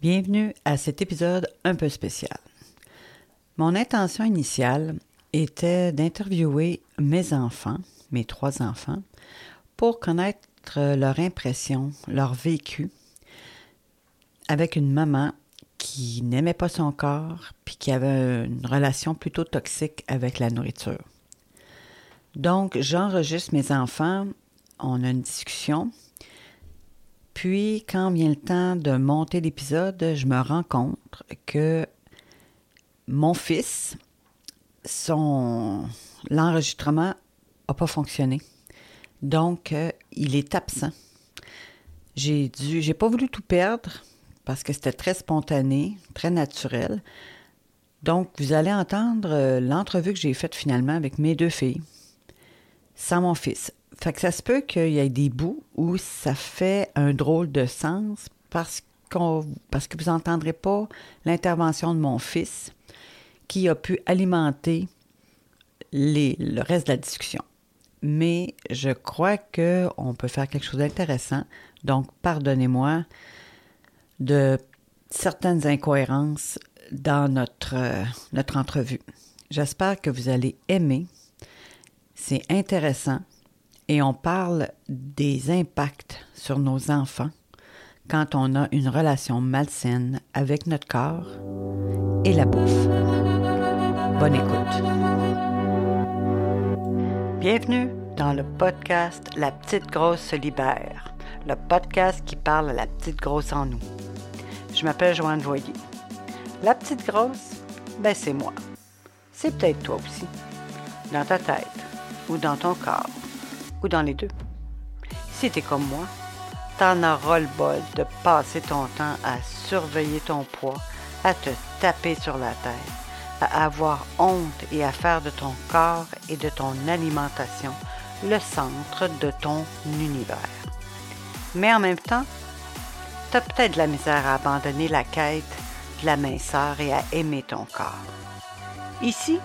Bienvenue à cet épisode un peu spécial. Mon intention initiale était d'interviewer mes enfants, mes trois enfants, pour connaître leur impression, leur vécu avec une maman qui n'aimait pas son corps puis qui avait une relation plutôt toxique avec la nourriture. Donc, j'enregistre mes enfants, on a une discussion, puis, quand vient le temps de monter l'épisode, je me rends compte que mon fils, son l'enregistrement n'a pas fonctionné. Donc, euh, il est absent. J'ai dû, pas voulu tout perdre parce que c'était très spontané, très naturel. Donc, vous allez entendre euh, l'entrevue que j'ai faite finalement avec mes deux filles, sans mon fils. Fait que ça se peut qu'il y ait des bouts où ça fait un drôle de sens parce, qu'on, parce que vous n'entendrez pas l'intervention de mon fils qui a pu alimenter les, le reste de la discussion. Mais je crois qu'on peut faire quelque chose d'intéressant. Donc, pardonnez-moi de certaines incohérences dans notre, notre entrevue. J'espère que vous allez aimer. C'est intéressant et on parle des impacts sur nos enfants quand on a une relation malsaine avec notre corps et la bouffe. Bonne écoute. Bienvenue dans le podcast La petite grosse se libère, le podcast qui parle à la petite grosse en nous. Je m'appelle Joanne Voyer. La petite grosse, ben c'est moi. C'est peut-être toi aussi, dans ta tête ou dans ton corps ou dans les deux. Si t'es comme moi, t'en as ras-le-bol de passer ton temps à surveiller ton poids, à te taper sur la tête, à avoir honte et à faire de ton corps et de ton alimentation le centre de ton univers. Mais en même temps, t'as peut-être de la misère à abandonner la quête de la minceur et à aimer ton corps. Ici,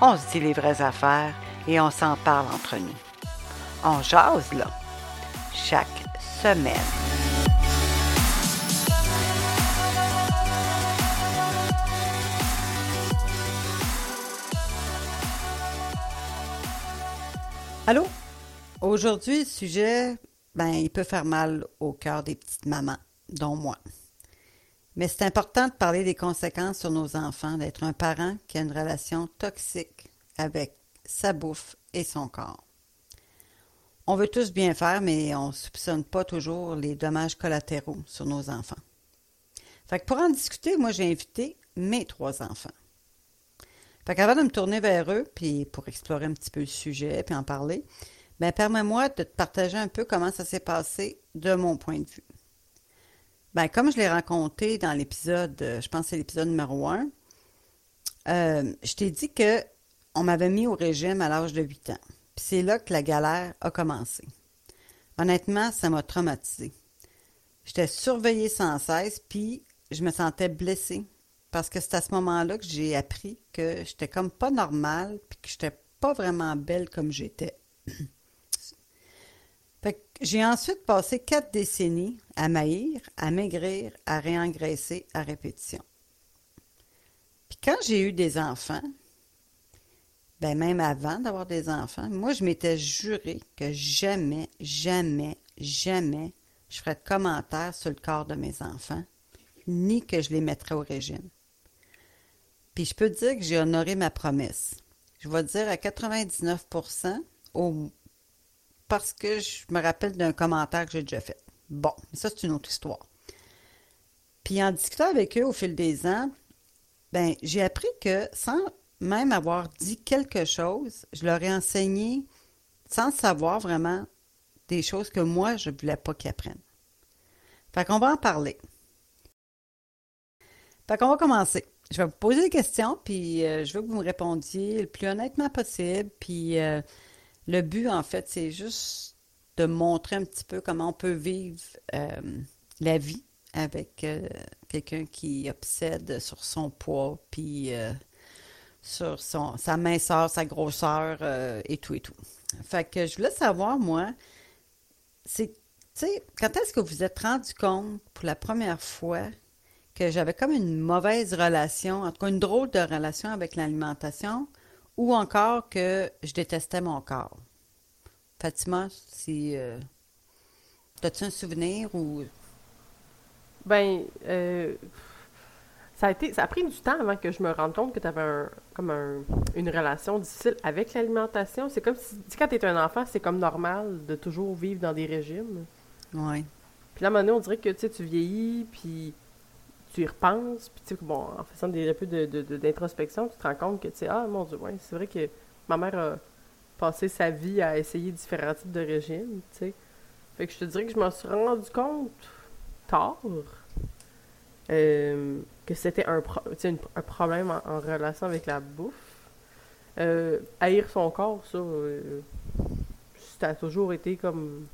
on se dit les vraies affaires et on s'en parle entre nous. On jase, là, chaque semaine. Allô? Aujourd'hui, le sujet, ben, il peut faire mal au cœur des petites mamans, dont moi. Mais c'est important de parler des conséquences sur nos enfants d'être un parent qui a une relation toxique avec sa bouffe et son corps. On veut tous bien faire, mais on ne soupçonne pas toujours les dommages collatéraux sur nos enfants. Fait pour en discuter, moi, j'ai invité mes trois enfants. Fait qu'avant de me tourner vers eux, puis pour explorer un petit peu le sujet, puis en parler, ben permets-moi de te partager un peu comment ça s'est passé de mon point de vue. Ben, comme je l'ai raconté dans l'épisode, euh, je pense que c'est l'épisode numéro un, euh, je t'ai dit que on m'avait mis au régime à l'âge de 8 ans. Puis c'est là que la galère a commencé. Honnêtement, ça m'a traumatisée. J'étais surveillée sans cesse, puis je me sentais blessée. Parce que c'est à ce moment-là que j'ai appris que j'étais comme pas normale, puis que j'étais pas vraiment belle comme j'étais. j'ai ensuite passé quatre décennies à maïr, à maigrir, à réengraisser à répétition. Puis quand j'ai eu des enfants, ben même avant d'avoir des enfants, moi, je m'étais juré que jamais, jamais, jamais je ferais de commentaires sur le corps de mes enfants, ni que je les mettrais au régime. Puis je peux dire que j'ai honoré ma promesse. Je vais dire à 99% au, parce que je me rappelle d'un commentaire que j'ai déjà fait. Bon, ça, c'est une autre histoire. Puis en discutant avec eux au fil des ans, ben, j'ai appris que sans même avoir dit quelque chose, je leur ai enseigné sans savoir vraiment des choses que moi, je ne voulais pas qu'ils apprennent. Fait qu'on va en parler. Fait qu'on va commencer. Je vais vous poser des questions, puis euh, je veux que vous me répondiez le plus honnêtement possible. Puis euh, le but, en fait, c'est juste de montrer un petit peu comment on peut vivre euh, la vie avec quelqu'un qui obsède sur son poids, puis sur son, sa minceur, sa grosseur euh, et tout et tout. Fait que je voulais savoir, moi, c'est, tu sais, quand est-ce que vous êtes rendu compte pour la première fois que j'avais comme une mauvaise relation, en tout cas une drôle de relation avec l'alimentation, ou encore que je détestais mon corps? Fatima, si. Euh, As-tu un souvenir ou? Ben, euh, ça a été, ça a pris du temps avant que je me rende compte que tu avais un, comme un, une relation difficile avec l'alimentation. C'est comme si, quand tu es un enfant, c'est comme normal de toujours vivre dans des régimes. Oui. Puis là, maintenant, on dirait que tu vieillis, puis tu y repenses, puis tu bon, en faisant des, un peu d'introspection, de, tu te rends compte que, tu sais, ah, mon Dieu, ouais, c'est vrai que ma mère a passé sa vie à essayer différents types de régimes, tu sais. Fait que je te dirais que je m'en suis rendu compte tard euh, que c'était un, un problème en, relation avec la bouffe. Euh, haïr son corps, ça, euh, ça a toujours été comme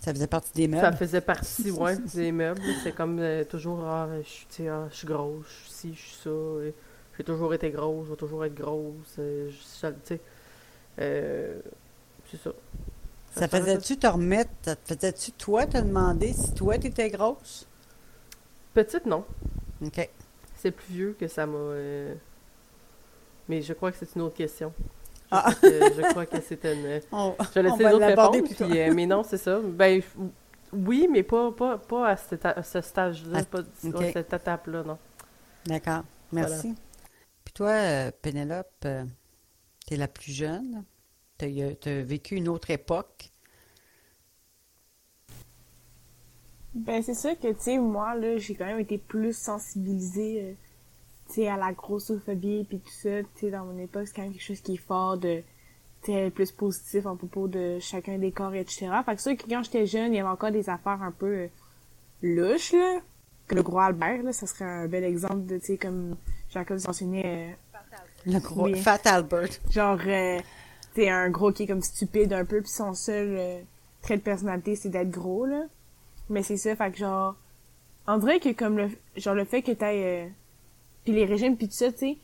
ça faisait partie des meubles. Ça faisait partie, ouais, des meubles. C'est comme toujours, ah, je, ah, suis grosse, je suis ci, je suis ça. J'ai toujours été grosse, je vais toujours être grosse. Tu sais. C'est ça. Ça, faisait-tu te remettre, ça faisait-tu toi te demander si toi t'étais grosse? Petite, non. OK. C'est plus vieux que ça m'a. Mais je crois que c'est une autre question. Ah. Je crois que c'est une. On, je laisse les autres répondre. Puis, euh, mais non, c'est ça. Ben, oui, mais pas, pas, pas à, ce stage-là, pas à cette étape-là, non. D'accord. Merci. Puis toi, euh, Pénélope, euh, tu es la plus jeune. Tu as, vécu une autre époque. Ben, c'est sûr que, tu sais, moi, là, j'ai quand même été plus sensibilisée sais, à la grossophobie puis tout ça, tu sais, dans mon époque, c'est quand même quelque chose qui est fort de, tu plus positif en propos de chacun des corps, etc. Fait que ça, que quand j'étais jeune, il y avait encore des affaires un peu euh, louches, là. Que le gros Albert, là, ça serait un bel exemple de, tu sais, comme Jacob mentionnait. Euh, le gros Fat Albert. Genre, euh, tu un gros qui est comme stupide un peu, puis son seul euh, trait de personnalité, c'est d'être gros, là. Mais c'est ça, fait que genre, on dirait que comme le, genre le fait que t'aies puis les régimes puis tout ça, tu sais,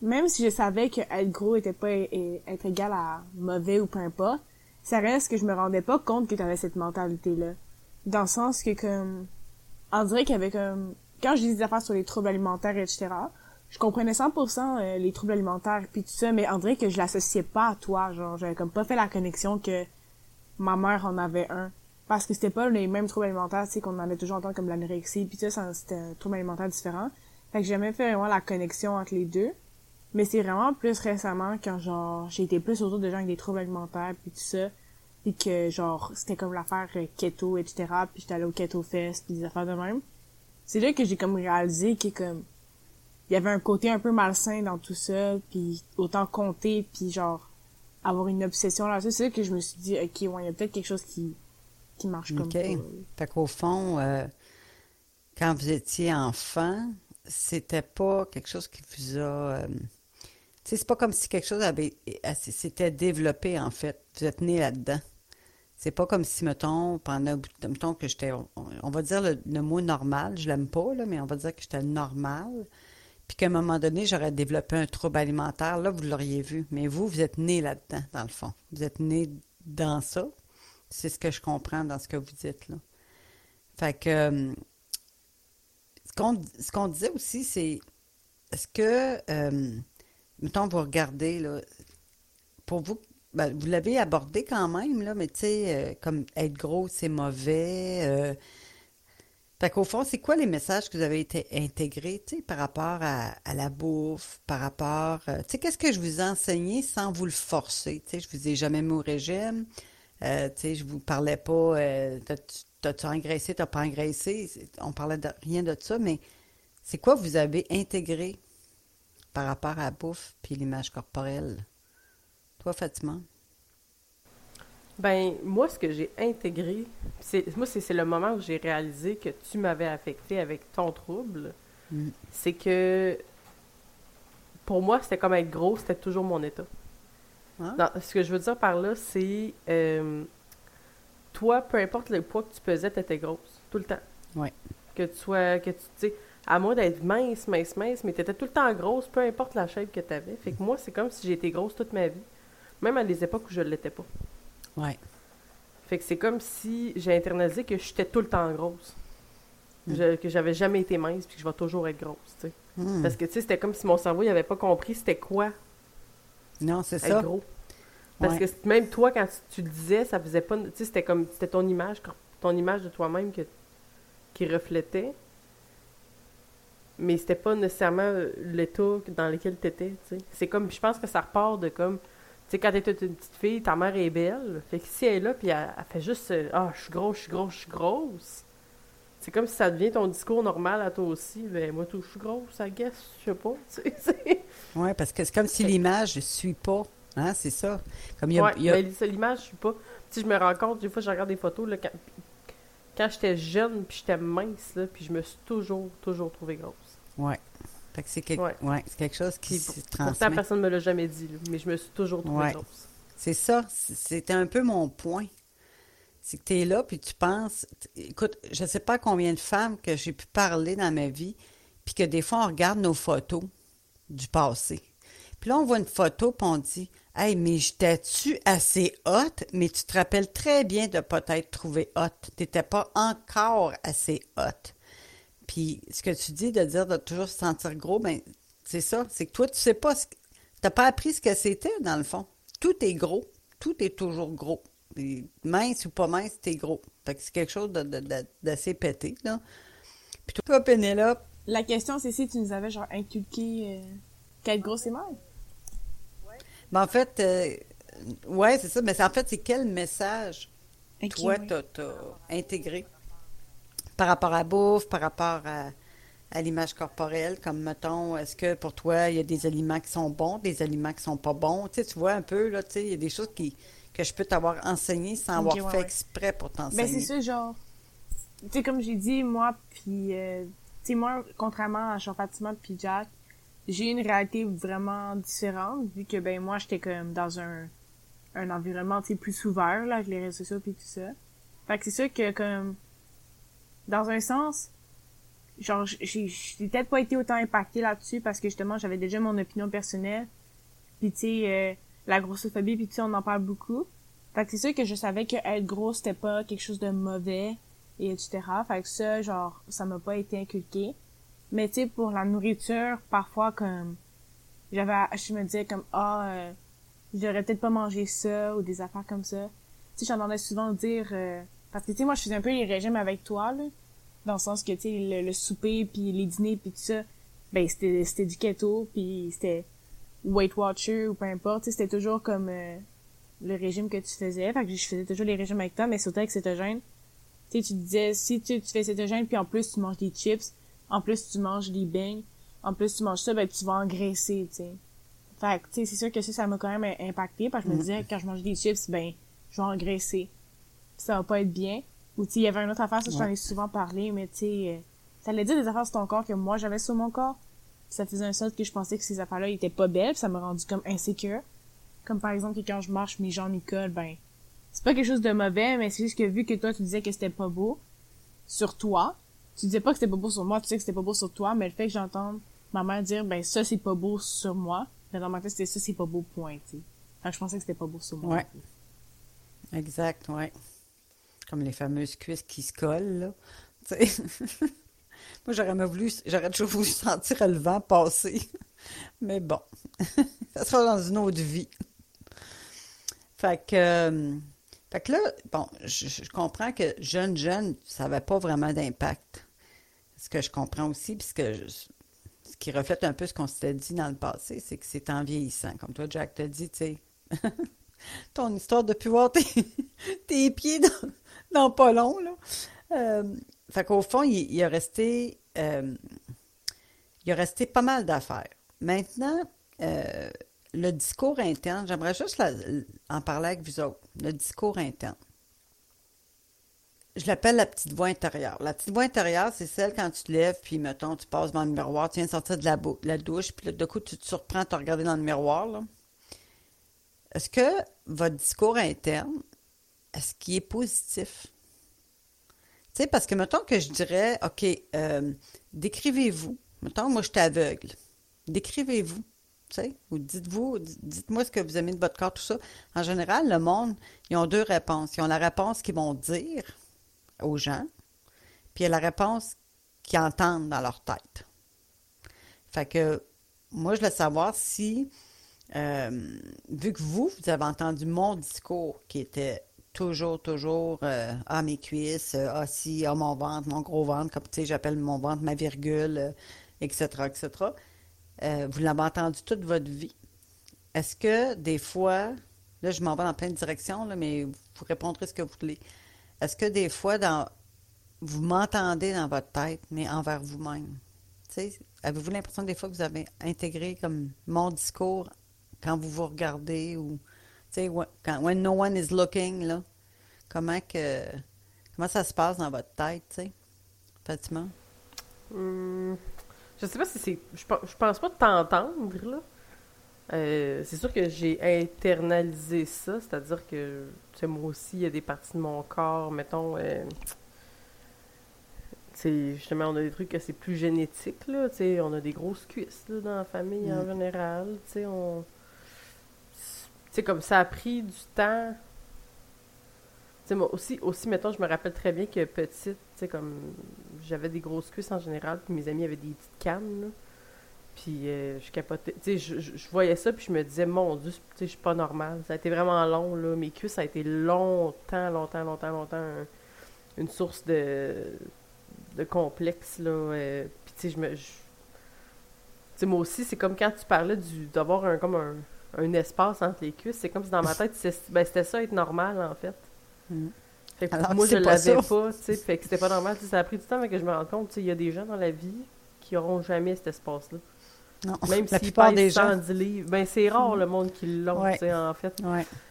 même si je savais que être gros était pas être égal à mauvais ou peu importe, ça reste que je me rendais pas compte que tu avais cette mentalité-là. Dans le sens que comme, on dirait qu'il comme, quand je disais des affaires sur les troubles alimentaires, etc., je comprenais 100% euh, les troubles alimentaires puis tout ça, mais on dirait que je l'associais pas à toi, genre, j'avais comme pas fait la connexion que ma mère en avait un. Parce que c'était pas les mêmes troubles alimentaires, tu sais, qu'on en a toujours entendu comme l'anorexie, puis ça, c'était un trouble alimentaire différent. Fait que j'ai jamais fait vraiment la connexion entre les deux. Mais c'est vraiment plus récemment quand genre j'ai été plus autour de gens avec des troubles alimentaires puis tout ça. Puis que genre c'était comme l'affaire euh, keto, etc. Puis j'étais allée au Keto Fest puis des affaires de même. C'est là que j'ai comme réalisé que comme il y avait un côté un peu malsain dans tout ça, puis autant compter, puis genre avoir une obsession là-dessus. C'est là que je me suis dit, ok, ouais, il y a peut-être quelque chose qui, qui marche comme ça. Fait qu'au fond, euh, quand vous étiez enfant, c'était pas quelque chose qui vous a. Euh, tu sais, c'est pas comme si quelque chose avait s'était développé, en fait. Vous êtes né là-dedans. C'est pas comme si, mettons, pendant mettons que j'étais. On, va dire le, mot normal, je l'aime pas, là, mais on va dire que j'étais normal. Puis qu'à un moment donné, j'aurais développé un trouble alimentaire. Là, vous l'auriez vu. Mais vous, vous êtes né là-dedans, dans le fond. Vous êtes né dans ça. C'est ce que je comprends dans ce que vous dites, là. Fait que euh, ce qu'on disait aussi, c'est est-ce que, euh, mettons, vous regardez, là, pour vous, ben, vous l'avez abordé quand même, là, mais tu sais, euh, comme être gros, c'est mauvais. Euh, fait qu'au fond, c'est quoi les messages que vous avez été intégrés, tu sais, par rapport à, la bouffe, par rapport, tu sais, qu'est-ce que je vous ai enseigné sans vous le forcer, tu sais, je vous ai jamais mis au régime, sais, je vous parlais pas, t'as-tu engraissé, t'as pas engraissé? On parlait de rien de ça, mais c'est quoi vous avez intégré par rapport à la bouffe puis l'image corporelle? Toi, Fatima? Ben, moi, ce que j'ai intégré, c'est moi, c'est le moment où j'ai réalisé que tu m'avais affecté avec ton trouble. Mm. C'est que pour moi, c'était comme être gros, c'était toujours mon état. Ah. ce que je veux dire par là, c'est euh, toi, peu importe le poids que tu pesais, tu étais grosse. Tout le temps. Oui. Que tu sois, que tu, sais, à moins d'être mince, mince, mince, mais tu étais tout le temps grosse, peu importe la shape que tu avais. Fait que moi, c'est comme si j'étais grosse toute ma vie. Même à des époques où je ne l'étais pas. Oui. Fait que c'est comme si j'ai internalisé que j'étais tout le temps grosse. Je- que j'avais jamais été mince, puis que je vais toujours être grosse, tu sais. Hmm. Parce que, tu sais, c'était comme si mon cerveau, il avait pas compris c'était quoi Non, c'est ça. gros. Parce Ouais. que même toi, quand tu, tu le disais, ça faisait pas... Tu sais, c'était comme... C'était ton image, ton image de toi-même que, qui reflétait. Mais c'était pas nécessairement euh, l'état dans lequel t'étais, tu sais. C'est comme... Je pense que ça repart de comme... Tu sais, quand t'étais une petite fille, ta mère est belle. Fait que si elle est là, puis elle, elle fait juste... euh, Ah, je suis grosse, je suis grosse, je suis grosse. C'est comme si ça devient ton discours normal à toi aussi. Ben, moi, tout, je suis grosse, I guess, je sais pas, tu sais, c'est... Oui, parce que c'est comme si l'image ne suit pas. Hein, c'est ça. Comme il y a, Ouais, il y a- ben, l'image, je suis pas. Sais, je me rends compte, des fois, je regarde des photos, là, quand, quand j'étais jeune, puis j'étais mince, là, puis je me suis toujours, toujours trouvée grosse. que c'est quelque... Ouais. quelque chose qui Puis se Pourtant, transmet. personne ne me l'a jamais dit, là, mais je me suis toujours trouvée Ouais. grosse. C'est ça. C'était un peu mon point. C'est que tu es là, puis tu penses. Écoute, je ne sais pas combien de femmes que j'ai pu parler dans ma vie, puis que des fois, on regarde nos photos du passé. Puis là, on voit une photo, puis on dit Hey, mais j'étais-tu assez hot? Mais tu te rappelles très bien de pas t'être trouvé hot. Tu n'étais pas encore assez hot. Puis ce que tu dis de dire de toujours se sentir gros, ben c'est ça. C'est que toi, tu sais pas ce que. T'as pas appris ce que c'était, dans le fond. Tout est gros. Tout est toujours gros. Mince ou pas mince, t'es gros. Fait que c'est quelque chose de- de- de- d'assez pété, là. Puis toi, Pénélope, La question, c'est si tu nous avais, genre, inculqué euh, qu'être gros, c'est mal. ben en fait, euh, ouais, c'est ça. Mais en fait, c'est quel message toi, oui? t'as t'as intégré par rapport à la bouffe, par rapport à, à l'image corporelle, comme mettons, est-ce que pour toi, il y a des aliments qui sont bons, des aliments qui sont pas bons? Tu sais, tu vois un peu, là, tu sais, il y a des choses qui, que je peux t'avoir enseigné sans avoir ouais, fait ouais. exprès pour Ben, t'enseigner. c'est ça, genre. Tu sais, comme j'ai dit, moi, puis. euh, tu sais, moi, contrairement à Jean-Fatima puis Jack, j'ai une réalité vraiment différente, vu que, ben, moi, j'étais comme dans un, un environnement, tu sais, plus ouvert, là, avec les réseaux sociaux puis tout ça. Fait que c'est sûr que, comme. Dans un sens, genre, j'ai j'ai peut-être pas été autant impactée là-dessus parce que, justement, j'avais déjà mon opinion personnelle. Puis, tu sais, euh, la grossophobie, puis tu sais, on en parle beaucoup. Fait que c'est sûr que je savais que être gros, c'était pas quelque chose de mauvais, et etc. Fait que ça, genre, ça m'a pas été inculqué. Mais tu sais, pour la nourriture, parfois, comme, j'avais, je me disais comme, ah, euh, j'aurais peut-être pas mangé ça, ou des affaires comme ça. Tu sais, j'entendais souvent dire, euh, parce que tu sais, moi, je faisais un peu les régimes avec toi, là. Dans le sens que, tu sais, le, le souper, puis les dîners, puis tout ça, ben, c'était, c'était du keto, puis c'était Weight Watcher, ou peu importe, c'était toujours comme, euh, le régime que tu faisais. Fait que je faisais toujours les régimes avec toi, mais surtout avec cétogène. Tu tu disais, si tu, tu fais cétogène, puis en plus tu manges des chips, en plus tu manges des beignes, en plus tu manges ça, ben tu vas engraisser, tu sais. Fait que, tu sais, c'est sûr que ça, ça m'a quand même impacté, parce que je me disais, quand je mange des chips, ben, je vais engraisser. Ça va pas être bien. Ou, tu il y avait une autre affaire, ça, je t'en ai souvent parlé, mais tu sais, euh, ça allait dire des affaires sur ton corps que moi, j'avais sur mon corps. Ça faisait un sorte que je pensais que ces affaires-là étaient pas belles, ça m'a rendu comme insécure. Comme par exemple que quand je marche, mes jambes collent, ben, c'est pas quelque chose de mauvais, mais c'est juste que vu que toi, tu disais que c'était pas beau sur toi, tu disais pas que c'était pas beau sur moi, tu sais que c'était pas beau sur toi, mais le fait que j'entende ma mère dire, ben, ça, c'est pas beau sur moi, ben, dans ma tête, c'était ça, c'est pas beau, point, tu je pensais que c'était pas beau sur moi. Ouais. Exact, ouais. Comme les fameuses cuisses qui se collent, là. Moi, j'aurais même voulu, j'aurais toujours voulu sentir le vent passer. Mais bon, ça sera dans une autre vie. Fait que, euh, là, bon, je, comprends que jeune, jeune, ça n'avait pas vraiment d'impact. Ce que je comprends aussi, puisque ce qui reflète un peu ce qu'on s'était dit dans le passé, c'est que c'est en vieillissant. Comme toi, Jack t'a dit, tu sais, ton histoire de plus voir tes, tes pieds dans, dans pas long, là. Euh, fait qu'au fond, il, il a resté, euh, a resté pas mal d'affaires. Maintenant, euh, le discours interne, j'aimerais juste en parler avec vous autres. Le discours interne. Je l'appelle la petite voix intérieure. La petite voix intérieure, c'est celle quand tu te lèves, puis mettons, tu passes dans le miroir, tu viens de sortir de la, la douche, puis là, de coup, tu te surprends à te regarder dans le miroir, là. Est-ce que votre discours interne, est-ce qu'il est positif? Parce que mettons que je dirais, OK, euh, décrivez-vous. Mettons, moi, je suis aveugle. Décrivez-vous. Tu sais, ou dites-vous, dites-moi ce que vous aimez de votre corps, tout ça. En général, le monde, ils ont deux réponses. Ils ont la réponse qu'ils vont dire aux gens, puis il y a la réponse qu'ils entendent dans leur tête. Fait que moi, je voulais savoir si, euh, vu que vous, vous avez entendu mon discours qui était toujours, toujours euh, ah, mes cuisses, euh, ah, si, ah, mon ventre, mon gros ventre, comme tu sais, j'appelle mon ventre ma virgule, etc., etc. vous l'avez entendu toute votre vie. Est-ce que des fois, là, je m'en vais dans plein de directions, mais vous répondrez ce que vous voulez. Est-ce que des fois, vous m'entendez dans votre tête, mais envers vous-même? Avez-vous l'impression des fois que vous avez intégré comme mon discours quand vous vous regardez ou quand when no one is looking là, comment que comment ça se passe dans votre tête, tu sais, Fatima? Hum, je sais pas si c'est je, je pense pas t'entendre là. Euh, c'est sûr que j'ai internalisé ça, c'est-à-dire que moi aussi, il y a des parties de mon corps, mettons, euh, justement, on a des trucs que c'est plus génétique, là, on a des grosses cuisses là, dans la famille en mm. général, on... sais, comme ça a pris du temps. Tu moi aussi, aussi, mettons, je me rappelle très bien que petite, tu sais, comme j'avais des grosses cuisses en général, puis mes amis avaient des petites cannes. Puis euh, je capotais. Tu sais, je, voyais ça, puis je me disais, mon Dieu, tu sais, je suis pas normale. Ça a été vraiment long, là. Mes cuisses, ça a été longtemps, longtemps, longtemps, longtemps une source de, de complexe, là. Euh, puis tu sais, je me... Tu sais, moi aussi, c'est comme quand tu parlais d'avoir un, comme un, un, espace entre les cuisses. C'est comme si dans ma tête, ben, c'était ça être normal, en fait. Mm. Fait que moi, je l'avais pas, tu sais. Fait que c'était pas normal. Ça a pris du temps mais que je me rende compte, tu sais, il y a des gens dans la vie qui auront jamais cet espace-là. Non, Même la plupart des gens. livres. Ben, c'est rare le monde qui l'ont, en fait.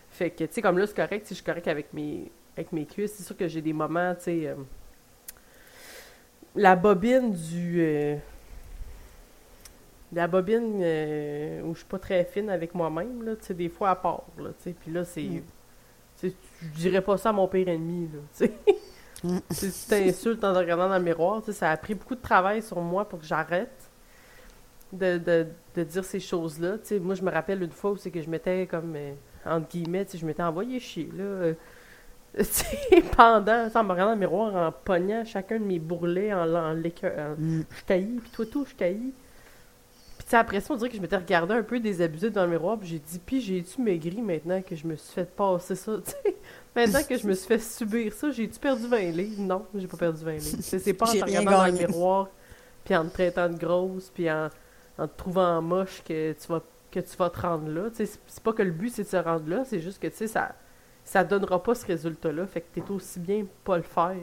Fait que, tu sais, comme là, c'est correct, je suis correct avec mes, avec mes cuisses. C'est sûr que j'ai des moments, tu sais. Euh, la bobine du. Euh, la bobine euh, où je suis pas très fine avec moi-même, là, tu sais, des fois à part, là, tu sais. Puis là, c'est. Mm. Je dirais pas ça à mon pire ennemi, là, tu sais. Mm. si tu t'insultes en regardant dans le miroir, tu sais, ça a pris beaucoup de travail sur moi pour que j'arrête de, de, de, dire ces choses-là. Tu sais, moi, je me rappelle une fois où c'est que je m'étais comme, euh, entre guillemets, tu sais, je m'étais envoyé chier, là. Euh, pendant, en me regardant dans le miroir, en pognant chacun de mes bourrelets, en, en, mm. je caillis, puis toi tout, je caillis. Puis après ça, on dirait que je m'étais regardé un peu désabusé dans le miroir, puis j'ai dit, puis j'ai-tu maigri maintenant que je me suis fait passer ça, Maintenant que je me suis fait subir ça, j'ai-tu perdu 20 livres? Non, j'ai pas perdu 20 livres. C'est pas en te regardant dans le miroir, puis en te traitant de grosse, puis en en te trouvant moche que tu vas que tu vas te rendre là. C'est pas que le but c'est de se rendre là, c'est juste que tu sais, ça ça donnera pas ce résultat-là. Fait que t'es aussi bien pas le faire.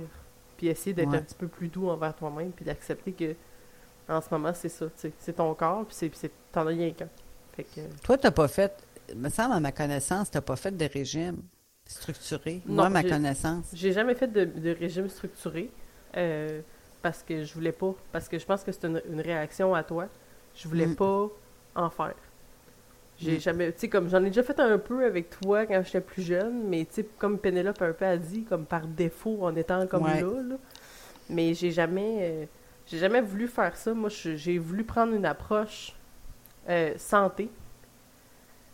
Puis essayer d'être un petit peu plus doux envers toi-même, puis d'accepter que en ce moment, c'est ça. C'est ton corps, puis c'est t'en as rien qu'un. Que... Toi, t'as pas fait, me semble à ma connaissance, t'as pas fait de régime structuré. Moi, à ma connaissance. J'ai jamais fait de, régime structuré. Euh, parce que je voulais pas. Parce que je pense que c'est une réaction à toi. Je voulais mm. pas en faire. J'ai mm. jamais, tu sais, comme j'en ai déjà fait un peu avec toi quand j'étais plus jeune, mais tu sais, comme Pénélope un peu a dit, comme par défaut en étant comme là, là, Mais j'ai jamais, euh, j'ai jamais voulu faire ça. Moi, j'ai voulu prendre une approche euh, santé,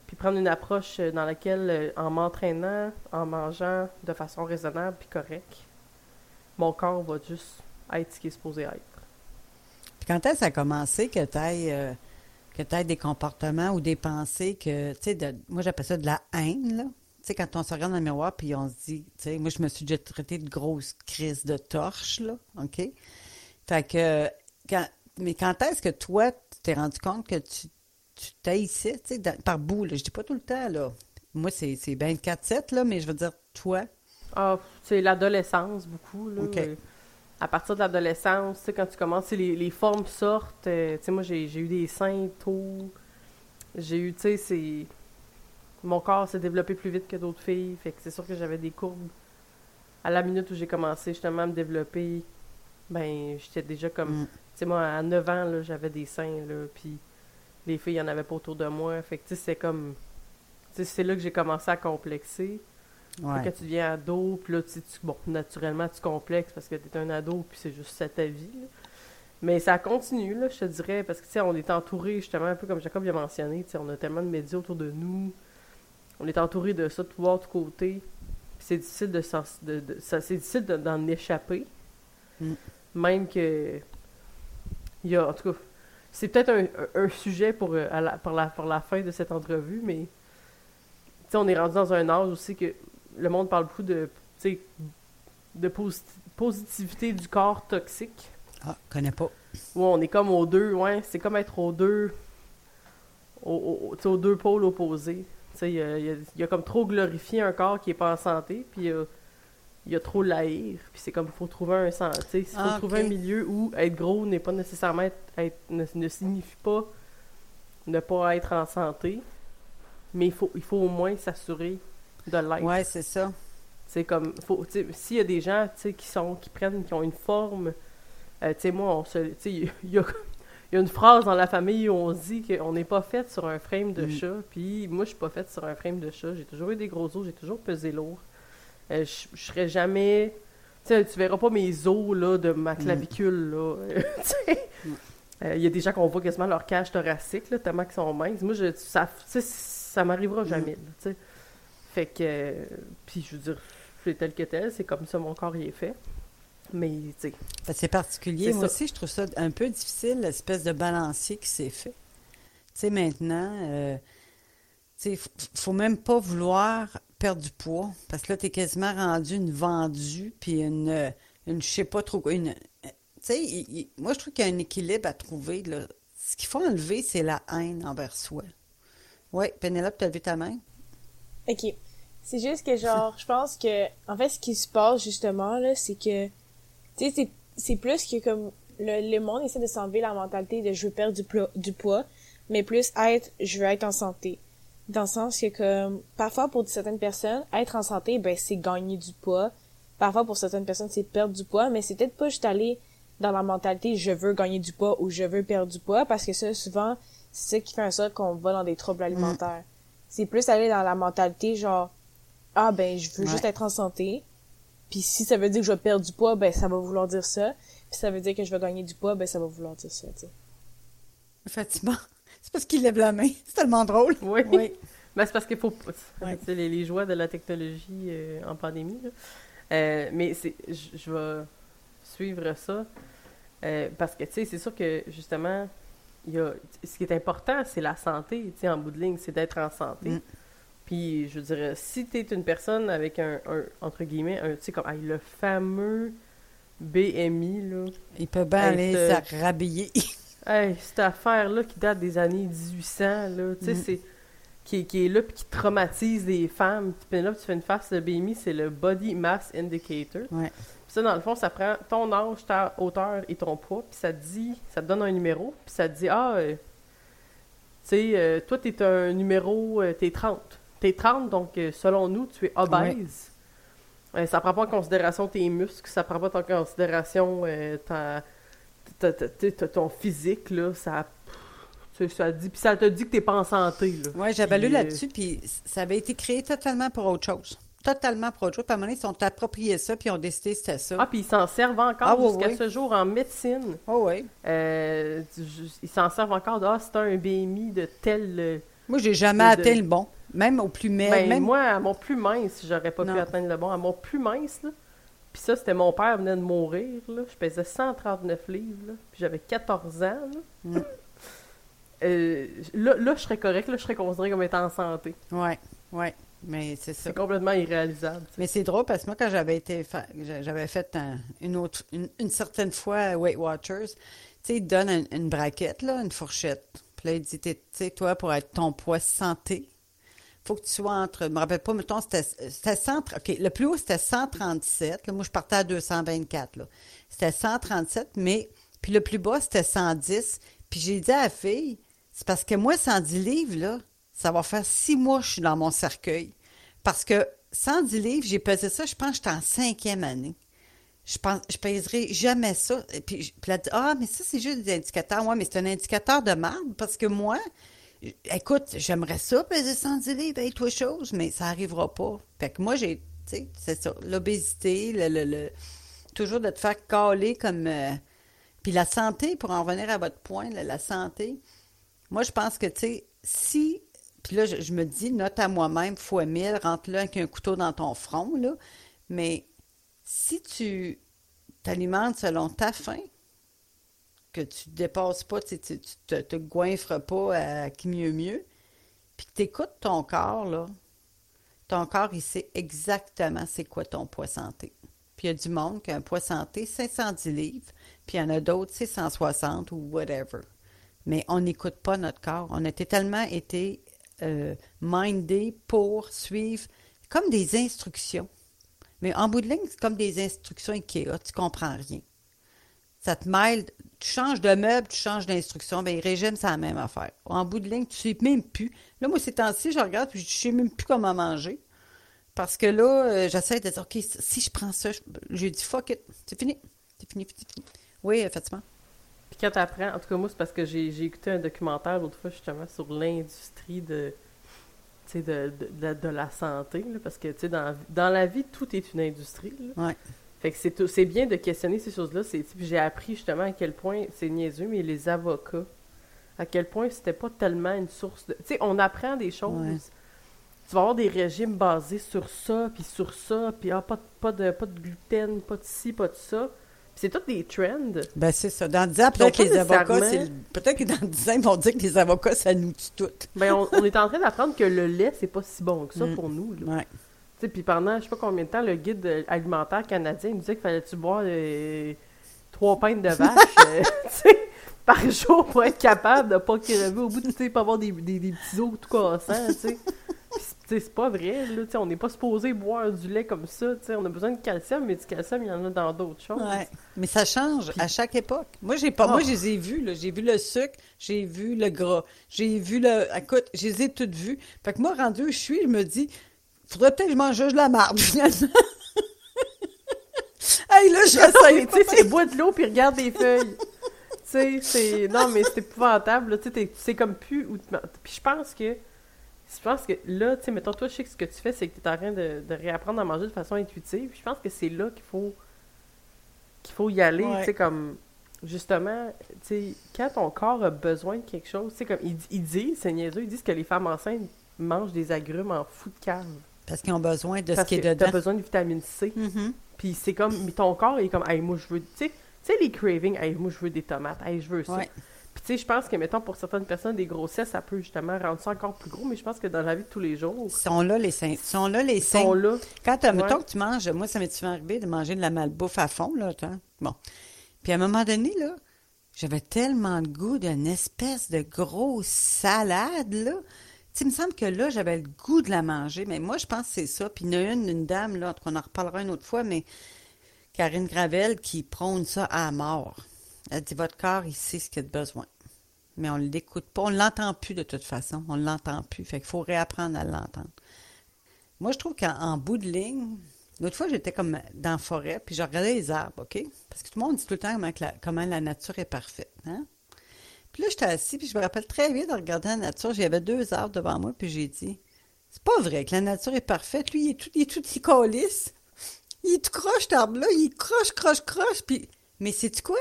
puis prendre une approche euh, dans laquelle, en m'entraînant, en mangeant de façon raisonnable puis correcte, mon corps va juste être ce qui est supposé être quand est-ce que ça a commencé que tu euh, que des comportements ou des pensées que, tu sais, moi j'appelle ça de la haine, là. Tu sais, quand on se regarde dans le miroir puis on se dit, tu sais, moi je me suis déjà traité de grosse crise de torche, là, OK? Fait que, quand, mais quand est-ce que toi, tu t'es rendu compte que tu tu ici, tu sais, par bout, là, je dis pas tout le temps, là. Moi, c'est 24-7, là, mais je veux dire, toi. Ah, c'est l'adolescence, beaucoup, là à partir de l'adolescence, tu sais, quand tu commences, les, les formes sortent. Euh, tu sais, moi, j'ai eu des seins tôt. J'ai eu, tu sais, c'est... Mon corps s'est développé plus vite que d'autres filles. Fait que c'est sûr que j'avais des courbes. À la minute où j'ai commencé justement à me développer, ben, j'étais déjà comme... Mm. Tu sais, moi, à 9 ans, là, j'avais des seins, là, puis les filles, il n'y en avait pas autour de moi. Fait que, tu sais, c'est comme... Tu sais, c'est là que j'ai commencé à complexer. Quand tu deviens ado, puis là, tu, bon, naturellement, tu complexes parce que tu es un ado, puis c'est juste ça ta vie. Mais ça continue, là, je te dirais, parce que, tu sais, on est entouré, justement, un peu comme Jacob a mentionné, tu sais, on a tellement de médias autour de nous. On est entouré de ça de tout de côté. Puis c'est difficile de, de, de c'est difficile d'en échapper. Mm. Même que, il y a, en tout cas, c'est peut-être un, un, sujet pour, euh, la, pour, la, pour la fin de cette entrevue, mais on est rendu dans un âge aussi que le monde parle beaucoup de, de positivité du corps toxique. Ah, connais pas. Où on est comme aux deux, ouais, c'est comme être aux deux, aux, aux, deux pôles opposés. Il y a, y a, comme trop glorifié un corps qui est pas en santé, puis il y a trop l'haïr, puis c'est comme il faut trouver un sens, il faut ah, trouver un milieu où être gros n'est pas nécessairement être, ne, signifie pas ne pas être en santé, mais il faut il faut au moins s'assurer de l'être. Ouais, c'est ça. C'est comme faut s'il y a des gens, qui sont qui prennent qui ont une forme euh, tu sais moi on se il y a y a une phrase dans la famille où on se dit qu'on n'est pas fait sur un frame de mm. chat. Puis moi, je suis pas faite sur un frame de chat. J'ai toujours eu des gros os, j'ai toujours pesé lourd. Euh, je, je serais jamais. Tu sais, tu verras pas mes os là, de ma mm. clavicule. là. Mm. Euh, il y a des gens qu'on voit quasiment leur cage thoracique, là, tellement qu'ils sont minces. Moi, je, ça, ça m'arrivera jamais. sais. fait que. puis je veux dire, c'est tel que tel, c'est comme ça mon corps y est fait. Mais, tu sais. C'est particulier. Moi aussi, je trouve ça un peu difficile, l'espèce de balancier qui s'est fait. Tu sais, maintenant, euh, tu sais, faut même pas vouloir perdre du poids, parce que là, tu es quasiment rendu une vendue, puis une, une je sais pas trop quoi, une... Tu sais, moi, je trouve qu'il y a un équilibre à trouver, là. Ce qu'il faut enlever, c'est la haine envers soi. Oui, Pénélope, tu as levé ta main? OK. C'est juste que, genre, je pense que, en fait, ce qui se passe, justement, là, c'est que tu sais, c'est plus que comme le, le monde essaie de s'enlever la mentalité de je veux perdre du, du poids, mais plus être je veux être en santé. Dans le sens que comme parfois pour certaines personnes, être en santé, ben c'est gagner du poids. Parfois pour certaines personnes, c'est perdre du poids, mais c'est peut-être pas juste aller dans la mentalité je veux gagner du poids ou je veux perdre du poids parce que ça souvent c'est ça qui fait un sorte qu'on va dans des troubles alimentaires. C'est plus aller dans la mentalité genre ah ben je veux juste être en santé puis si ça veut dire que je vais perdre du poids, ben ça va vouloir dire ça. Puis ça veut dire que je vais gagner du poids, ben ça va vouloir dire ça, tu sais. Effectivement. C'est parce qu'il lève la main. C'est tellement drôle. Oui. oui. Ben, c'est parce qu'il faut... Ouais. Les, les joies de la technologie euh, en pandémie, là. Euh, mais je vais suivre ça. Euh, parce que, tu sais, c'est sûr que, justement, il y a, ce qui est important, c'est la santé, tu sais, en bout de ligne, c'est d'être en santé. Mm. Puis, je veux dire, si tu es une personne avec un, entre guillemets, un, tu sais, comme le fameux BMI, là. Il peut bien aller se rhabiller. Hey, cette affaire-là qui date des années 1800, là, tu sais, mm. c'est. Qui, qui, est là puis qui traumatise les femmes. Puis là, tu fais une face de BMI, c'est le Body Mass Indicator. Ouais. Puis ça, dans le fond, ça prend ton âge, ta hauteur et ton poids, puis ça te dit, ça te donne un numéro, puis ça te dit, ah, euh, tu sais, euh, toi, t'es un numéro, euh, t'es 30 T'es 30, donc euh, selon nous, tu es obèse. Euh, ça prend pas en considération tes muscles, ça prend pas en considération euh, ton physique, là. Ça, ça, dit, puis ça te dit que t'es pas en santé. Oui, j'avais lu là-dessus, puis ça avait été créé totalement pour autre chose totalement pour autre chose. Puis à un moment donné, ils sont appropriés ça, puis ils ont décidé que c'était ça. Ah, puis ils s'en servent encore ah, jusqu'à ce jour en médecine. Oh, oui. ils s'en servent encore. Ah, c'est un BMI de tel. Moi, j'ai jamais atteint le bon. Même au plus mince. Ben, même... Moi, à mon plus mince, j'aurais pas pu atteindre le bon. À mon plus mince, là, puis ça, c'était mon père venait de mourir, là. Je pesais 139 livres, là. Puis j'avais 14 ans, là. Mm. Euh, là, là, je serais correct, là, je serais considéré comme étant en santé. Ouais, ouais. Mais c'est ça. C'est complètement irréalisable. Mais c'est drôle parce que moi, quand j'avais été j'avais fait une autre une, certaine fois Weight Watchers, tu sais, il te donne une, braquette, là, une fourchette. Puis là, il dit, tu sais, toi, pour être ton poids santé, faut que tu sois entre, je me rappelle pas, mettons, c'était, c'était 100, OK, le plus haut, c'était 137. Là, moi, je partais à 224. Là. C'était 137, mais, puis le plus bas, c'était 110. Puis j'ai dit à la fille, c'est parce que moi, 110 livres, là, ça va faire six mois que je suis dans mon cercueil. Parce que 110 livres, j'ai pesé ça, je pense que j'étais en cinquième année. Je pense, je pèserai jamais ça. Puis, puis elle dit, ah, mais ça, c'est juste des indicateurs. Ouais, mais c'est un indicateur de marde parce que moi, Écoute, j'aimerais ça peser 110 livres avec toi chose, mais ça n'arrivera pas. Fait que moi, j'ai, tu sais, c'est ça, l'obésité, le, le, toujours de te faire caler comme... Euh, puis la santé, pour en revenir à votre point, la santé, moi, je pense que, tu sais, si... Puis là, je, me dis, note à moi-même, fois mille, rentre là avec un couteau dans ton front, là. Mais si tu t'alimentes selon ta faim, que tu dépasses pas, tu, tu, tu te, te goinfres pas à qui mieux mieux, puis que tu écoutes ton corps, là, ton corps, il sait exactement c'est quoi ton poids santé. Puis il y a du monde qui a un poids santé, 510 livres, puis il y en a d'autres, c'est 160 ou whatever. Mais on n'écoute pas notre corps. On a tellement été euh, pour suivre comme des instructions. Mais en bout de ligne, c'est comme des instructions IKEA, tu comprends rien. Ça te mêle, tu changes de meuble, tu changes d'instruction, bien, régime, c'est la même affaire. En bout de ligne, tu sais même plus. Là, moi, ces temps-ci, je regarde, puis je sais même plus comment manger. Parce que là, euh, j'essaie de dire, OK, si je prends ça, je- j'ai dit, fuck it, c'est fini. C'est fini, c'est fini. Oui, effectivement. Puis quand t'apprends, en tout cas moi c'est parce que j'ai j'ai écouté un documentaire l'autre fois justement sur l'industrie de, de, de, de, de la santé, là, parce que tu sais, dans, dans la vie, tout est une industrie. là. Ouais. Fait que c'est tout- c'est bien de questionner ces choses-là. c'est- j'ai appris justement à quel point, c'est niaiseux, mais les avocats, à quel point c'était pas tellement une source de... Tu sais, on apprend des choses. Ouais. Tu vas avoir des régimes basés sur ça, puis sur ça, puis ah, pas, de, pas, de, pas de gluten, pas de ci, pas de ça. C'est tout des trends. Ben, c'est ça. Dans 10 ans, peut-être que les avocats, c'est le- peut-être que dans 10 ans, ils vont dire que les avocats, ça nous tue toutes. Ben, on, on est en train d'apprendre que le lait, c'est pas si bon que ça Mm. pour nous. là. Ouais. Puis pendant, je sais pas combien de temps, le guide alimentaire canadien nous disait qu'il fallait-tu boire euh, trois pintes de vache euh, par jour pour être capable de pas crever au bout, tu sais, pas avoir des, des, des petits os tout cassants, c'est pas vrai, là, tu sais, on n'est pas supposé boire du lait comme ça, on a besoin de calcium, mais du calcium, il y en a dans d'autres choses. Ouais. Mais ça change à chaque époque. Moi, j'ai pas, Ah. moi, je les ai vus. J'ai vu le sucre, j'ai vu le gras, j'ai vu le, écoute, je les ai toutes vues. Fait que moi, rendu où je suis, je me dis, faudrait peut-être que je mange juste de la marde, finalement. hey, là, j'essaie. tu sais, c'est bois de l'eau puis regarde des feuilles. tu sais, c'est. Non, mais c'est épouvantable, là. Tu sais, sais comme plus te. Puis je pense que. Je pense que là, tu sais, mettons, toi, je sais que ce que tu fais, c'est que tu es en train de, de réapprendre à manger de façon intuitive. Je pense que c'est là qu'il faut. qu'il faut y aller, Ouais. tu sais, comme. Justement, tu sais, quand ton corps a besoin de quelque chose, tu sais, comme. Ils, ils disent, c'est niaiseux, ils disent que les femmes enceintes mangent des agrumes en fou de cave. Parce qu'ils ont besoin de Parce ce qui est dedans. t'as besoin de vitamine C. Mhm. Puis c'est comme, mais ton corps est comme, hey, moi je veux, tu sais, tu sais, les cravings, hey, moi je veux des tomates, hey, je veux ça. Ouais. Puis tu sais, je pense que, mettons, pour certaines personnes, des grossesses, ça peut justement rendre ça encore plus gros, mais je pense que dans la vie de tous les jours, Ils sont là, les seins. Ils sont là, les ils sont seins. là. Quand, Ouais. mettons que tu manges, moi, ça m'est souvent arrivé de manger de la malbouffe à fond, là. Bon. Puis à un moment donné, là, j'avais tellement de goût d'une espèce de grosse salade, là. Il me semble que là, j'avais le goût de la manger, mais moi, je pense que c'est ça. Puis il y en a une, une dame, là, on en reparlera une autre fois, mais Karine Gravel qui prône ça à mort. Elle dit, votre corps, il sait ce qu'il a de besoin. Mais on ne l'écoute pas, on ne l'entend plus de toute façon, on ne l'entend plus. Fait qu'il faut réapprendre à l'entendre. Moi, je trouve qu'en en bout de ligne, l'autre fois, j'étais comme dans la forêt, puis je regardais les arbres, OK? Parce que tout le monde dit tout le temps comment, la, comment la nature est parfaite, hein? Puis là, j'étais assis, puis je me rappelle très bien de regarder la nature. J'avais deux arbres devant moi, puis j'ai dit, c'est pas vrai que la nature est parfaite. Lui, il est tout, il est tout il calisse. Il est tout croche, cet arbre-là. Il croche, croche, croche. Puis... Mais c'est-tu quoi?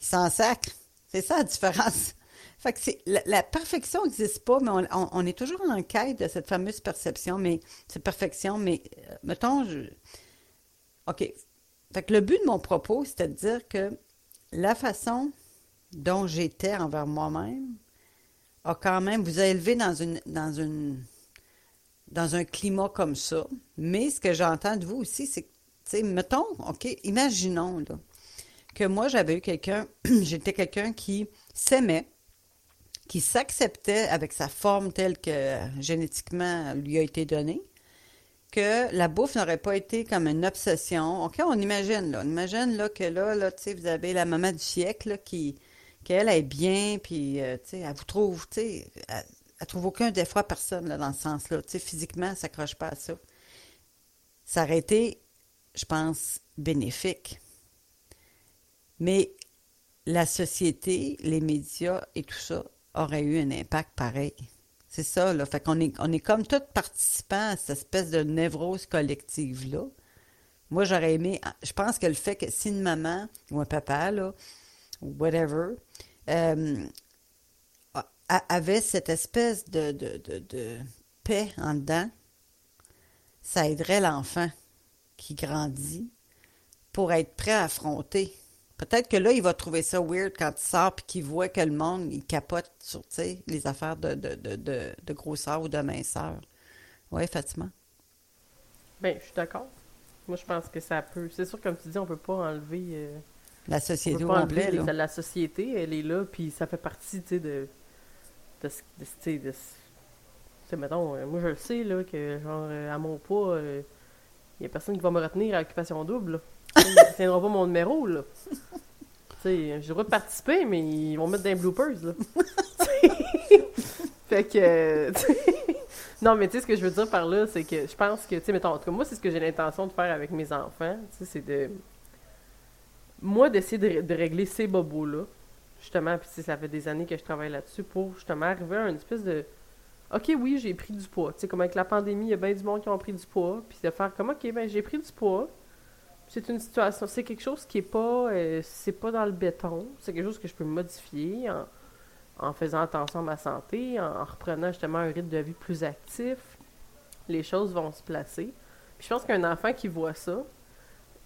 Il s'en sacre. C'est ça la différence. Fait que c'est, la, la perfection n'existe pas, mais on, on- on est toujours en quête de cette fameuse perception, mais cette perfection. Mais euh, mettons, je... OK. Fait que le but de mon propos, c'était de dire que la façon dont j'étais envers moi-même a quand même vous élevé dans une dans une dans un climat comme ça. Mais ce que j'entends de vous aussi, c'est que, mettons, OK, imaginons là, que moi, j'avais eu quelqu'un, j'étais quelqu'un qui s'aimait, qui s'acceptait avec sa forme telle que génétiquement lui a été donnée, que la bouffe n'aurait pas été comme une obsession. OK, on imagine, là, on imagine là, que là, là tu sais, vous avez la maman du siècle qui, qu'elle est bien, puis, euh, tu sais, elle vous trouve, tu sais, elle, elle trouve aucun défaut à personne, là, dans ce sens-là. Tu sais, physiquement, elle s'accroche pas à ça. Ça aurait été, je pense, bénéfique. Mais la société, les médias et tout ça auraient eu un impact pareil. C'est ça, là. Fait qu'on est, on est comme tous participants à cette espèce de névrose collective-là. Moi, j'aurais aimé. Je pense que le fait que si une maman ou un papa, là, whatever, euh, avait cette espèce de, de, de, de paix en dedans, ça aiderait l'enfant qui grandit pour être prêt à affronter Peut-être que là, il va trouver ça weird quand il sort puis qu'il voit que le monde, il capote sur, les affaires de, de, grosseur ou de minceur. Oui, Fatima? Ben, je suis d'accord. Moi, je pense que ça peut... C'est sûr, comme tu dis, on peut pas enlever... euh, La société au complet, là. la société, elle est là, puis ça fait partie, tu sais, de... de, de, ce- tu sais, de tu mettons, euh, moi, je le sais, là, que, genre, euh, à mon pas, il y a personne qui va me retenir à Occupation Double, là. Ils ne tiendront pas mon numéro, là. Tu sais, j'ai le droit de participer, mais ils vont mettre des bloopers, là. fait que... euh, non, mais tu sais, ce que je veux dire par là, c'est que je pense que, tu sais, mettons, en tout cas, moi, c'est ce que j'ai l'intention de faire avec mes enfants, tu sais, c'est de... Moi, d'essayer de, régler ces bobos-là, justement, puis ça fait des années que je travaille là-dessus, pour justement arriver à une espèce de... OK, oui, j'ai pris du poids. Tu sais, comme avec la pandémie, il y a bien du monde qui ont pris du poids, puis de faire comme, OK, ben j'ai pris du poids, c'est une situation, c'est quelque chose qui est pas, euh, c'est pas dans le béton, c'est quelque chose que je peux modifier en, en faisant attention à ma santé, en, en reprenant justement un rythme de vie plus actif, les choses vont se placer. Puis je pense qu'un enfant qui voit ça,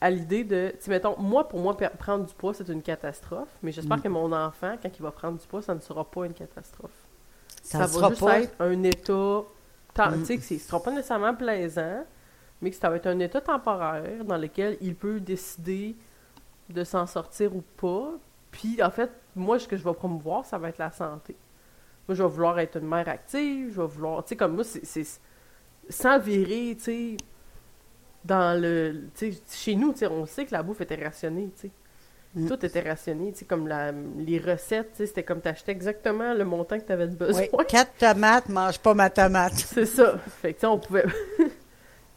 à l'idée de, tu sais, mettons, moi, pour moi, prendre du poids, c'est une catastrophe, mais j'espère Mm. que mon enfant, quand il va prendre du poids, ça ne sera pas une catastrophe. Ça, Ça, ne va sera juste pas. être un état, Mm. tu sais, ce sera pas nécessairement plaisant, mais que ça va être un état temporaire dans lequel il peut décider de s'en sortir ou pas. Puis, en fait, moi, ce que je vais promouvoir, ça va être la santé. Moi, je vais vouloir être une mère active, je vais vouloir, tu sais, comme moi, c'est- c'est sans virer, tu sais, dans le, chez nous, on sait que la bouffe était rationnée, tu sais. Mm. Tout était rationné, tu sais, comme la, les recettes, tu sais, c'était comme t'achetais exactement le montant que t'avais besoin. Oui, quatre tomates, mange pas ma tomate. C'est ça. Fait que, tu sais, on pouvait. tu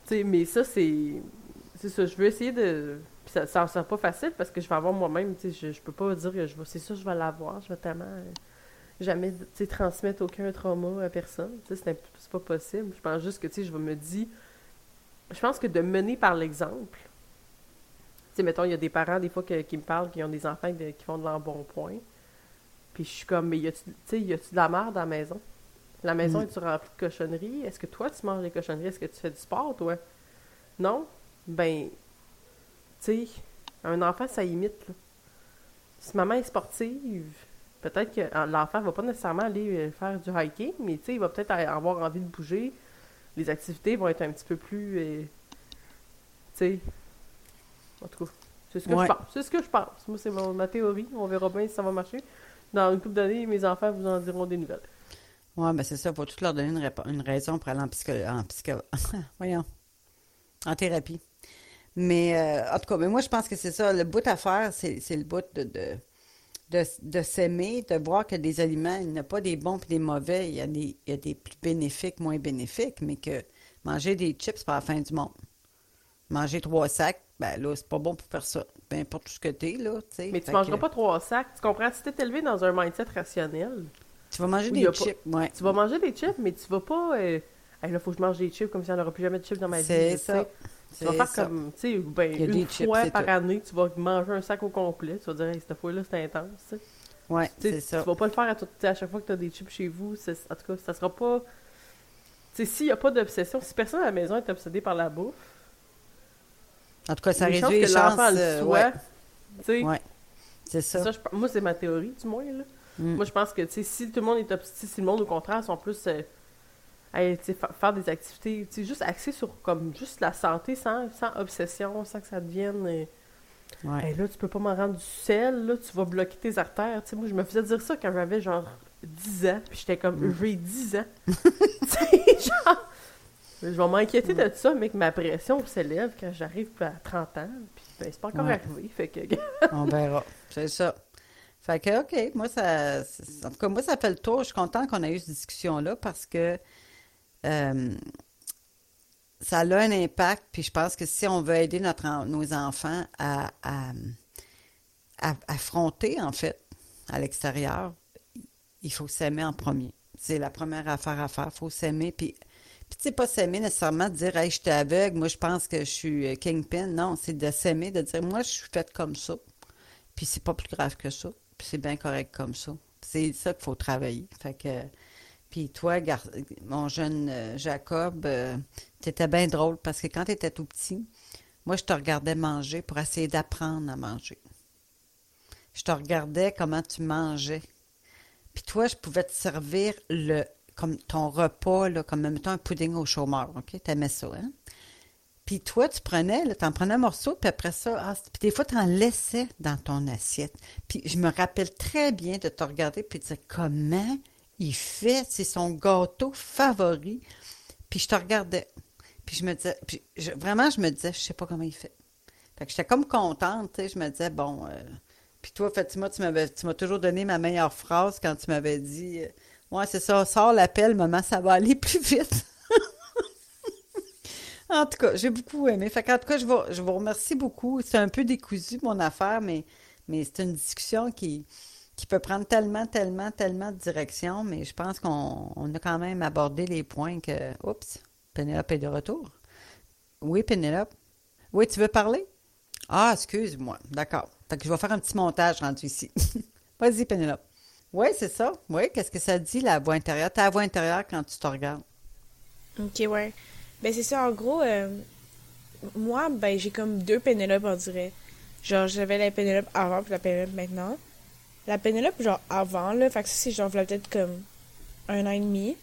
sais, mais ça, c'est. C'est ça. Je veux essayer de. Puis ça, ça sera pas facile parce que je vais avoir moi-même. Tu sais, je, je peux pas dire que je vais. C'est ça, je vais l'avoir. Je vais tellement. euh, jamais, tu sais, transmettre aucun trauma à personne. Tu sais, c'est pas possible. Je pense juste que, tu sais, je vais me dire. Je pense que de mener par l'exemple. Tu sais, mettons, il y a des parents, des fois, que- qui me parlent, qui ont des enfants de- qui font de l'embonpoint. Puis je suis comme, mais y a-tu tu sais, y a-tu de la merde à la maison? La maison Mm. est-tu remplie de cochonneries? Est-ce que toi, tu manges des cochonneries? Est-ce que tu fais du sport, toi? Non? Ben, tu sais, un enfant, ça imite, là. Si maman est sportive, peut-être que euh, l'enfant va pas nécessairement aller euh, faire du hiking, mais tu sais, il va peut-être avoir envie de bouger. Les activités vont être un petit peu plus, euh, tu sais, en tout cas, c'est ce que Ouais. je pense. C'est ce que je pense. Moi, c'est mon- ma théorie. On verra bien si ça va marcher. Dans une couple d'années, mes enfants vous en diront des nouvelles. Oui, ben c'est ça. Il faut tout leur donner une, raison pour aller en psycho... En psycho... Voyons. En thérapie. Mais, euh, en tout cas, mais moi, je pense que c'est ça. Le bout à faire, c'est c'est le bout de, de, de, de s'aimer, de voir que des aliments, il n'y a pas des bons et des mauvais. Il y, a des, il y a des plus bénéfiques, moins bénéfiques, mais que manger des chips, c'est pas la fin du monde. Manger trois sacs, ben là, c'est pas bon pour personne. Peu importe ce que t'es, là, tu sais. Mais tu mangeras que pas trois sacs. Tu comprends? Si t'es élevé dans un mindset rationnel, Tu vas manger des pas- chips, ouais. tu vas manger des chips, mais tu vas pas. Euh, Hey, là, faut que je mange des chips comme si on n'aura plus jamais de chips dans ma vie. C'est ça. sais. Tu vas C'est faire ça. comme, tu sais, ben, une chips, fois c'est par tout. année, tu vas manger un sac au complet. Tu vas dire, hey, cette fois-là, c'était intense. tu sais. Ouais, Tu sais, c'est ça. Tu vas pas le faire à, tout- à chaque fois que tu as des chips chez vous. c'est- En tout cas, ça sera pas. Tu sais, s'il n'y a pas d'obsession, si personne à la maison est obsédé par la bouffe, En tout cas, ça les chances réduit les que chances. l'enfant le euh, soit, ouais, tu sais, ouais. C'est ça. ça, je pe- moi, c'est ma théorie, du moins. Là. Mm. Moi, je pense que tu sais, si tout le monde est obsédé, si le monde, au contraire, sont plus. euh, faire des activités, juste axées sur comme juste la santé sans, sans obsession, sans que ça devienne. euh, Ouais. Hey, là, tu peux pas m'en rendre du sel, là, tu vas bloquer tes artères. Tu sais, moi, je me faisais dire ça quand j'avais genre 10 ans, puis j'étais comme, Mm. j'ai 10 ans. genre, je vais m'inquiéter de ça, mais que ma pression s'élève quand j'arrive à 30 ans, puis ben, c'est pas encore Ouais. arrivé, fait que... On verra. C'est ça. Fait que, OK, moi, ça. En tout cas, moi, ça fait le tour. Je suis contente qu'on ait eu cette discussion-là parce que euh, ça a un impact. Puis je pense que si on veut aider notre, nos enfants à affronter, en fait, à l'extérieur, il faut s'aimer en premier. C'est la première affaire à faire. Il faut s'aimer. Puis, puis tu sais, pas s'aimer nécessairement de dire, hey, je suis aveugle, moi, je pense que je suis euh, kingpin. Non, c'est de s'aimer, de dire, moi, je suis faite comme ça. Puis c'est pas plus grave que ça. Puis c'est bien correct comme ça. C'est ça qu'il faut travailler. Fait que. Puis toi, mon jeune euh, Jacob, euh, t'étais bien drôle parce que quand t'étais tout petit, moi, je te regardais manger pour essayer d'apprendre à manger. je te regardais comment tu mangeais. Puis toi, je pouvais te servir le comme ton repas, comme mettons un pudding au chômeur, OK? T'aimais ça, hein? Puis toi, tu prenais, tu en prenais un morceau, puis après ça, ah, puis des fois, tu en laissais dans ton assiette. Puis je me rappelle très bien de te regarder puis de dire comment il fait, c'est son gâteau favori. Puis je te regardais. Puis je me disais, puis vraiment, je me disais, je sais pas comment il fait. Fait que j'étais comme contente, tu sais, je me disais, bon, euh, puis toi, Fatima, tu tu m'as toujours donné ma meilleure phrase quand tu m'avais dit, euh, ouais, c'est ça, sors l'appel, maman, ça va aller plus vite. En tout cas, j'ai beaucoup aimé. Fait en tout cas, je vous, je vous remercie beaucoup. C'est un peu décousu, mon affaire, mais, mais c'est une discussion qui, qui peut prendre tellement, tellement, tellement de direction, mais je pense qu'on a quand même abordé les points que. Oups, Pénélope est de retour. Oui, Pénélope. Oui, tu veux parler? Ah, excuse-moi. D'accord. Fait que je vais faire un petit montage rendu ici. Vas-y, Pénélope. Oui, c'est ça. Oui, qu'est-ce que ça dit, la voix intérieure? Ta voix intérieure quand tu te regardes? OK, ouais. Ben, c'est ça, en gros, euh, moi, ben, j'ai comme deux Pénélope, on dirait. Genre, j'avais la Pénélope avant, puis la Pénélope maintenant. La Pénélope, genre, avant, là, fait que ça, c'est genre, peut-être comme un an et demi.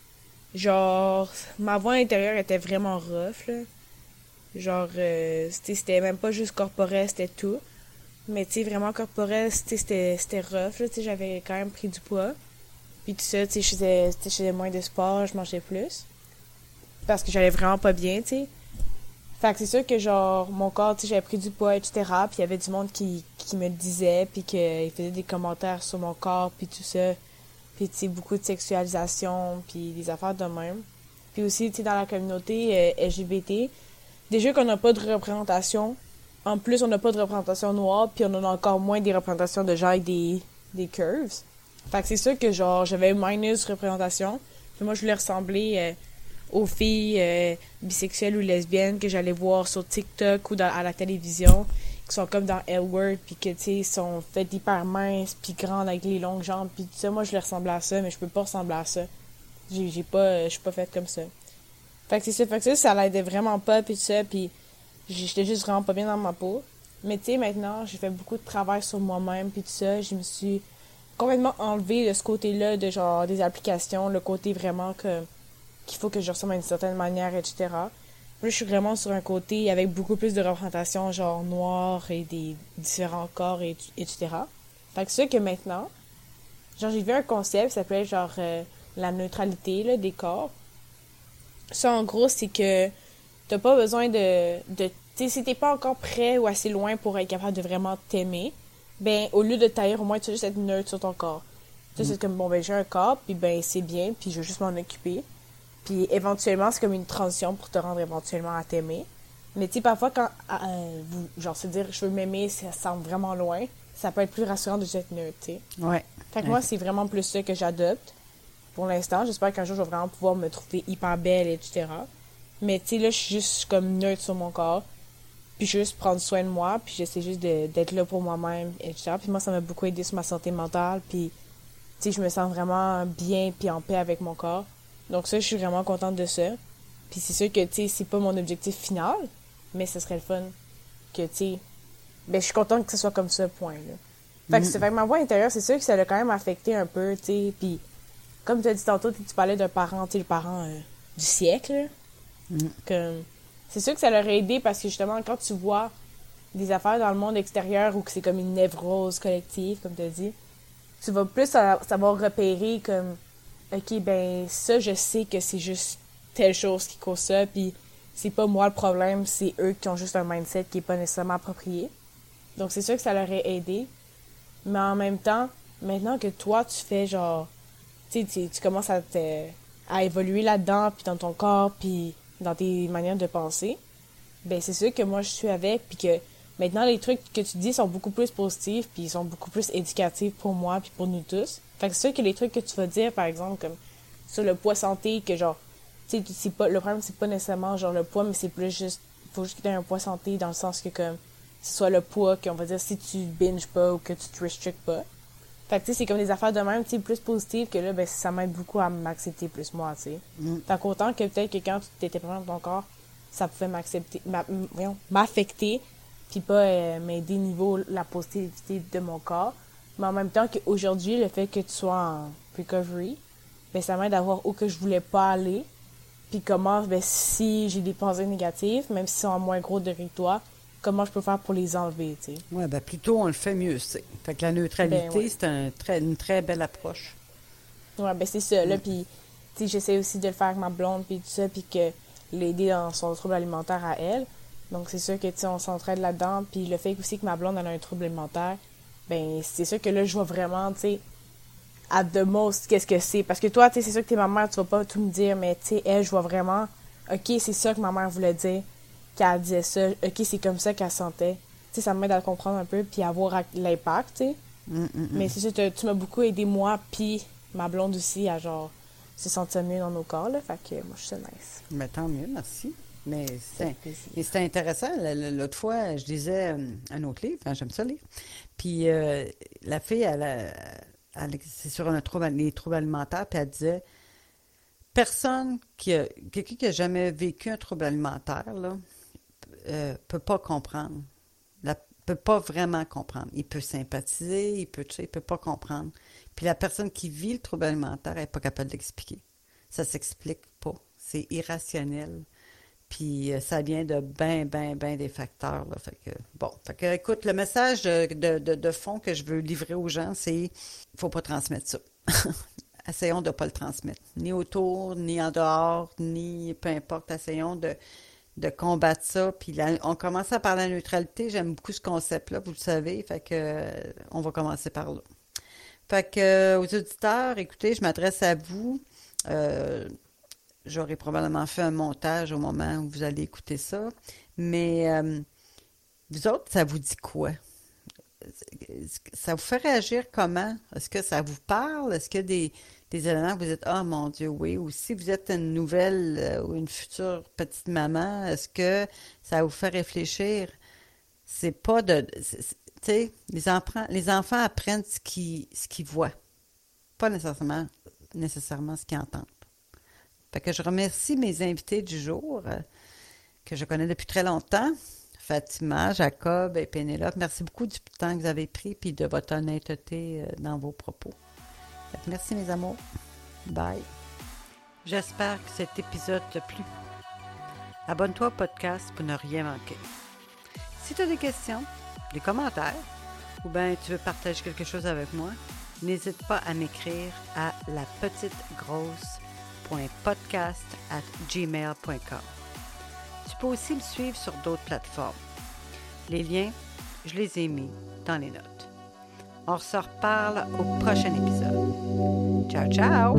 Genre, ma voix intérieure était vraiment rough, là. Genre, euh, c'était même pas juste corporel, c'était tout. Mais, tu sais, vraiment corporel, c'était rough, là. Tu sais, j'avais quand même pris du poids. Puis tout ça, tu sais, je faisais moins de sport, je mangeais plus parce que j'allais vraiment pas bien, tu. Fait que c'est sûr que, genre, mon corps, tu sais, j'avais pris du poids, etc. Puis il y avait du monde qui, qui me le disait, puis qu'il faisait des commentaires sur mon corps, puis tout ça. Puis, tu sais, beaucoup de sexualisation, puis des affaires de même. Puis aussi, tu sais, dans la communauté euh, LGBT, déjà qu'on n'a pas de représentation. En plus, on n'a pas de représentation noire, puis on a encore moins des représentations de gens avec des, des curves. Fait que c'est sûr que, genre, j'avais minus représentation. Puis moi, je voulais ressembler... Euh, aux filles euh, bisexuelles ou lesbiennes que j'allais voir sur TikTok ou à la télévision, qui sont comme dans Elwood, puis que, tu sais, sont faites hyper minces, puis grandes avec les longues jambes, puis tout ça. Moi, je les ressemble à ça, mais je peux pas ressembler à ça. J'ai pas... Euh, je suis pas faite comme ça. Fait que c'est ça. Fait que ça, ça l'aidait vraiment pas, puis tout ça, puis j'étais juste vraiment pas bien dans ma peau. Mais tu sais, maintenant, j'ai fait beaucoup de travail sur moi-même, puis tout ça. Je me suis complètement enlevé de ce côté-là, de genre des applications, le côté vraiment que qu'il faut que je ressemble à une certaine manière, etc. Moi, je suis vraiment sur un côté avec beaucoup plus de représentation, genre noir et des différents corps, et, etc. Fait que c'est que maintenant, genre, j'ai vu un concept qui s'appelait genre euh, la neutralité là, des corps. Ça, en gros, c'est que t'as pas besoin de. de tu sais, si t'es pas encore prêt ou assez loin pour être capable de vraiment t'aimer, ben, au lieu de taire, au moins, tu vas juste être neutre sur ton corps. Tu sais, c'est comme, bon, ben, j'ai un corps, puis ben, c'est bien, puis je vais juste m'en occuper. Puis éventuellement, c'est comme une transition pour te rendre éventuellement à t'aimer. Mais tu sais, parfois, quand, euh, genre, se dire je veux m'aimer, ça semble vraiment loin, ça peut être plus rassurant de être neutre, tu sais. Ouais. Fait que moi, c'est vraiment plus ça que j'adopte pour l'instant. J'espère qu'un jour, je vais vraiment pouvoir me trouver hyper belle, etc. Mais tu sais, là, je suis juste comme neutre sur mon corps. Puis juste prendre soin de moi, puis j'essaie juste d'être là pour moi-même, etc. Puis moi, ça m'a beaucoup aidé sur ma santé mentale, puis tu sais, je me sens vraiment bien, puis en paix avec mon corps. Donc ça, je suis vraiment contente de ça. Puis c'est sûr que, tu sais, c'est pas mon objectif final, mais ce serait le fun que, tu sais, ben, je suis contente que ce soit comme ça, point, là. Fait que, mm. que ma voix intérieure, c'est sûr que ça l'a quand même affecté un peu, tu sais, puis comme tu as dit tantôt, tu parlais d'un parent, tu sais, le parent euh, du siècle, mm. c'est sûr que ça l'aurait aidé parce que, justement, quand tu vois des affaires dans le monde extérieur ou que c'est comme une névrose collective, comme tu as dit, tu vas plus savoir repérer comme ok, ben ça, je sais que c'est juste telle chose qui cause ça, puis c'est pas moi le problème, c'est eux qui ont juste un mindset qui est pas nécessairement approprié. Donc c'est sûr que ça leur aurait aidé. Mais en même temps, maintenant que toi, tu fais genre, tu sais, tu commences à, te, à évoluer là-dedans, puis dans ton corps, puis dans tes manières de penser, ben c'est sûr que moi je suis avec, puis que maintenant les trucs que tu dis sont beaucoup plus positifs, puis ils sont beaucoup plus éducatifs pour moi, puis pour nous tous. Fait que c'est sûr que les trucs que tu vas dire, par exemple, comme sur le poids santé, que genre, tu sais, pas, le problème, c'est pas nécessairement genre le poids, mais c'est plus juste, faut juste que tu aies un poids santé dans le sens que comme, ce soit le poids, qu'on va dire si tu binges pas ou que tu te restrictes pas. Fait que tu sais, c'est comme des affaires de même, tu sais, plus positives que là, ben, ça m'aide beaucoup à m'accepter plus moi, tu sais. Mm. Fait qu'autant que peut-être que quand tu étais pas dans ton corps, ça pouvait m'accepter, m'affecter, puis pas euh, m'aider niveau la positivité de mon corps Mais en même temps qu'aujourd'hui, le fait que tu sois en recovery, ben, ça m'aide à voir où que je voulais pas aller. Puis comment, ben, si j'ai des pensées négatives, même si c'est en moins gros de toi, comment je peux faire pour les enlever, tu sais? Oui, ben plutôt on le fait mieux, c'est. Fait que la neutralité, Ben, ouais. c'est un très, une très belle approche. Ouais, ben c'est ça, là, puis, tu sais, j'essaie aussi de le faire avec ma blonde, puis tout ça, puis que l'aider dans son trouble alimentaire à elle. Donc, c'est sûr que, tu sais, on s'entraide là-dedans, puis le fait aussi que ma blonde, elle a un trouble alimentaire, ben, c'est sûr que là, je vois vraiment, tu sais, à the most, qu'est-ce que c'est. Parce que toi, tu sais, c'est sûr que t'es ma mère, tu vas pas tout me dire, mais, tu sais, elle, je vois vraiment, OK, c'est ça que ma mère voulait dire, qu'elle disait ça, OK, c'est comme ça qu'elle sentait. Tu sais, ça m'aide à le comprendre un peu, puis à voir l'impact, tu sais. Hum, hum, hum. Mais c'est sûr, tu m'as beaucoup aidé, moi, puis ma blonde aussi, à genre se sentir mieux dans nos corps, là. Fait que moi, je suis nice. Mais tant mieux, merci. Mais c'est plaisir. et c'était intéressant. L'autre fois, je lisais euh, un autre livre, hein, j'aime ça lire. Puis euh, la fille, elle, a- elle- c'est sur un trouble, les troubles alimentaires, puis elle disait personne qui a, quelqu'un qui a jamais vécu un trouble alimentaire, là, euh, peut pas comprendre. La, peut pas vraiment comprendre. Il peut sympathiser, il peut, tu sais, il peut pas comprendre. Puis la personne qui vit le trouble alimentaire n'est pas capable d'expliquer. Ça s'explique pas. C'est irrationnel. Puis euh, ça vient de ben, ben, ben des facteurs. Fait que, bon, fait que, écoute, le message de, de, de- fond que je veux livrer aux gens, c'est faut pas transmettre ça. essayons de ne pas le transmettre. Ni autour, ni en dehors, ni peu importe. Essayons de, de combattre ça. Puis on commence par la neutralité. J'aime beaucoup ce concept-là, vous le savez. Fait que euh, on va commencer par là. Fait que euh, aux auditeurs, écoutez, je m'adresse à vous. J'aurai probablement fait un montage au moment où vous allez écouter ça. Mais euh, vous autres, ça vous dit quoi? Ça vous fait réagir comment? Est-ce que ça vous parle? Est-ce a des, des éléments que vous êtes Ah mon Dieu, oui. Ou si vous êtes une nouvelle euh, ou une future petite maman, est-ce que ça vous fait réfléchir? C'est pas de. Tu sais, les enfants, les enfants apprennent ce qu'ils ce qu'ils voient, pas nécessairement, nécessairement ce qu'ils entendent. Je remercie mes invités du jour, euh, que je connais depuis très longtemps. Fatima, Jacob et Pénélope, merci beaucoup du temps que vous avez pris et de votre honnêteté euh, dans vos propos. Merci mes amours. Bye. J'espère que cet épisode t'a plu. Abonne-toi au podcast pour ne rien manquer. Si tu as des questions, des commentaires, ou bien tu veux partager quelque chose avec moi, n'hésite pas à m'écrire à la petite at gmail.com. Tu peux aussi me suivre sur d'autres plateformes. Les liens, je les ai mis dans les notes. On se reparle au prochain épisode. Ciao, ciao!